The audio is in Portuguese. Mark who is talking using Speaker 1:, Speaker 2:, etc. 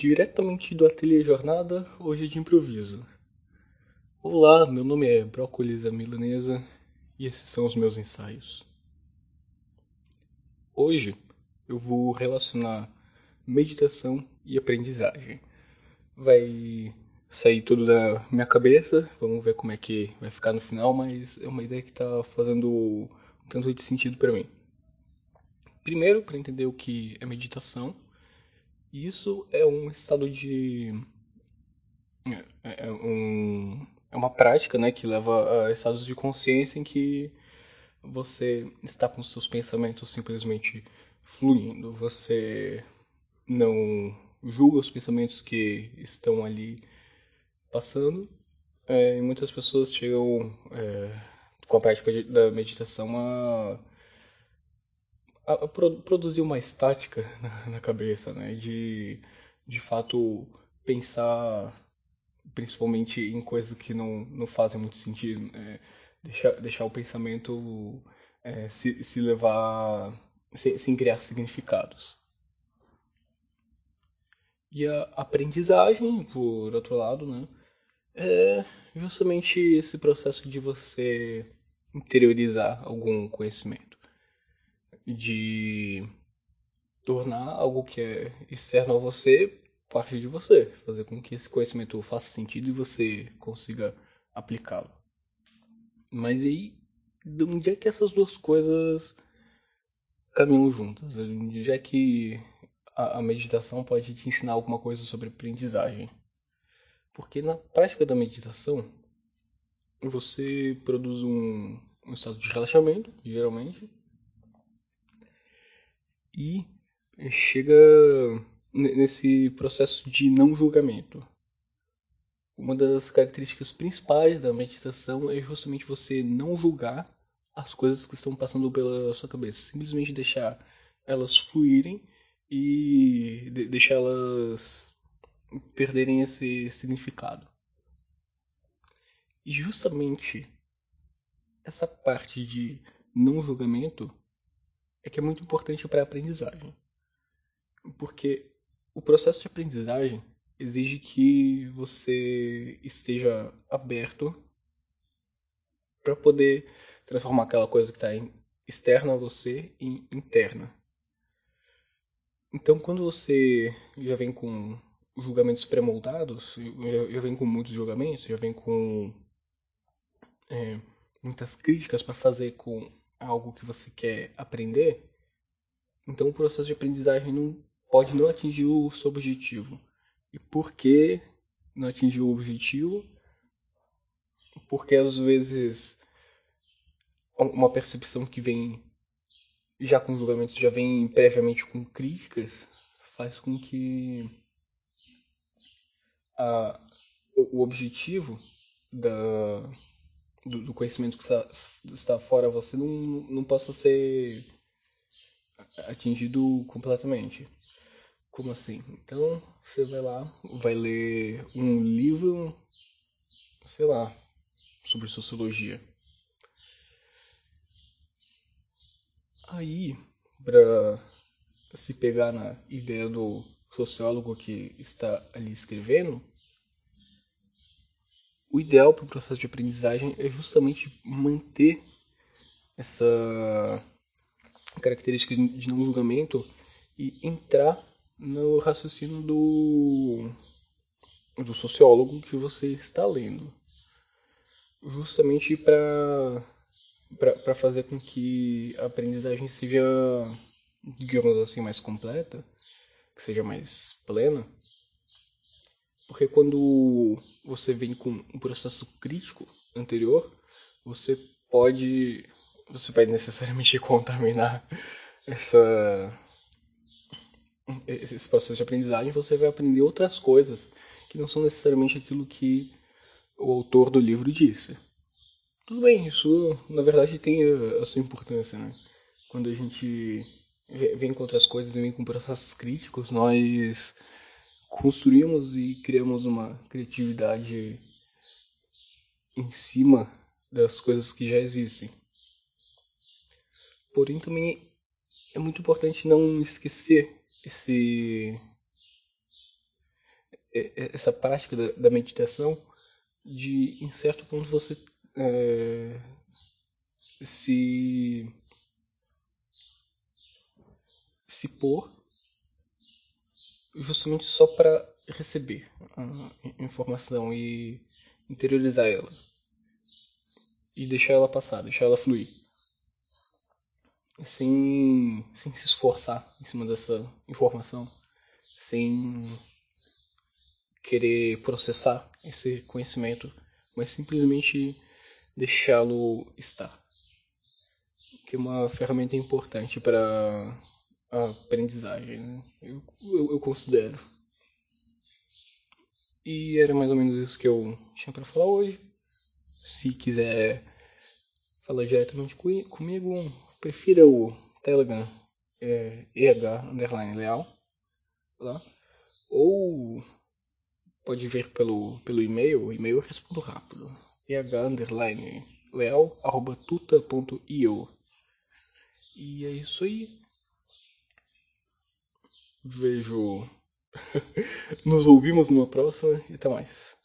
Speaker 1: Diretamente do Ateliê Jornada, hoje de improviso. Olá, meu nome é Brócolis Milanesa e esses são os meus ensaios. Hoje eu vou relacionar meditação e aprendizagem. Vai sair tudo da minha cabeça, vamos ver como é que vai ficar no final, mas é uma ideia que está fazendo um tanto de sentido para mim. Primeiro, para entender o que é meditação isso é um estado de. É, é, um, é uma prática né, que leva a estados de consciência em que você está com seus pensamentos simplesmente fluindo. Você não julga os pensamentos que estão ali passando. É, e muitas pessoas chegam é, com a prática de, da meditação a a, produzir uma estática na, na, cabeça, né? De, de fato, pensar principalmente em coisas que não, não fazem muito sentido. Né? Deixar, deixar o pensamento é, se, se levar sem, sem criar significados. E a aprendizagem, por outro lado, né, é justamente esse processo de você interiorizar algum conhecimento de tornar algo que é externo a você parte de você, fazer com que esse conhecimento faça sentido e você consiga aplicá-lo. Mas aí, de onde é que essas duas coisas caminham juntas? De onde é que a, a meditação pode te ensinar alguma coisa sobre aprendizagem? Porque na prática da meditação, você produz um, um estado de relaxamento, geralmente, e chega nesse processo de não julgamento. Uma das características principais da meditação é justamente você não julgar as coisas que estão passando pela sua cabeça, simplesmente deixar elas fluírem e deixar elas perderem esse significado. E justamente essa parte de não julgamento é que é muito importante para a aprendizagem. Porque o processo de aprendizagem exige que você esteja aberto para poder transformar aquela coisa que está externa a você em interna. Então, quando você já vem com julgamentos pré-moldados, já vem com muitos julgamentos, já vem com é, muitas críticas para fazer com algo que você quer aprender, então o processo de aprendizagem não pode não atingir o seu objetivo. E por que não atingir o objetivo? Porque às vezes uma percepção que vem já com julgamento, já vem previamente com críticas, faz com que a, o objetivo da, do, do conhecimento que está, está fora você não, não possa ser atingido completamente. Como assim? Então você vai lá, vai ler um livro, sei lá, sobre sociologia. Aí, para se pegar na ideia do sociólogo que está ali escrevendo, o ideal para o processo de aprendizagem é justamente manter essa característica de não julgamento e entrar no raciocínio do, do sociólogo que você está lendo. Justamente para fazer com que a aprendizagem seja, digamos assim, mais completa, que seja mais plena, porque quando você vem com um processo crítico anterior, você pode você vai necessariamente contaminar essa esse processo de aprendizagem, você vai aprender outras coisas que não são necessariamente aquilo que o autor do livro disse. Tudo bem, isso na verdade tem a sua importância, né? Quando a gente vem com outras coisas e vem com processos críticos, nós construímos e criamos uma criatividade em cima das coisas que já existem. Porém, também é muito importante não esquecer esse essa prática da, da meditação de, em certo ponto, você é, se se pôr justamente só para receber a informação e interiorizar ela e deixar ela passar, deixar ela fluir sem, sem se esforçar em cima dessa informação, sem querer processar esse conhecimento, mas simplesmente deixá-lo estar. Que é uma ferramenta importante para a aprendizagem, né? eu, eu, eu considero. E era mais ou menos isso que eu tinha para falar hoje. Se quiser falar diretamente comigo, prefira o Telegram é, EH underline leal tá? ou pode ver pelo, pelo e-mail, o e-mail eu respondo rápido. EH underline leal arroba tuta.io E é isso aí. Vejo. Nos ouvimos numa próxima e até mais.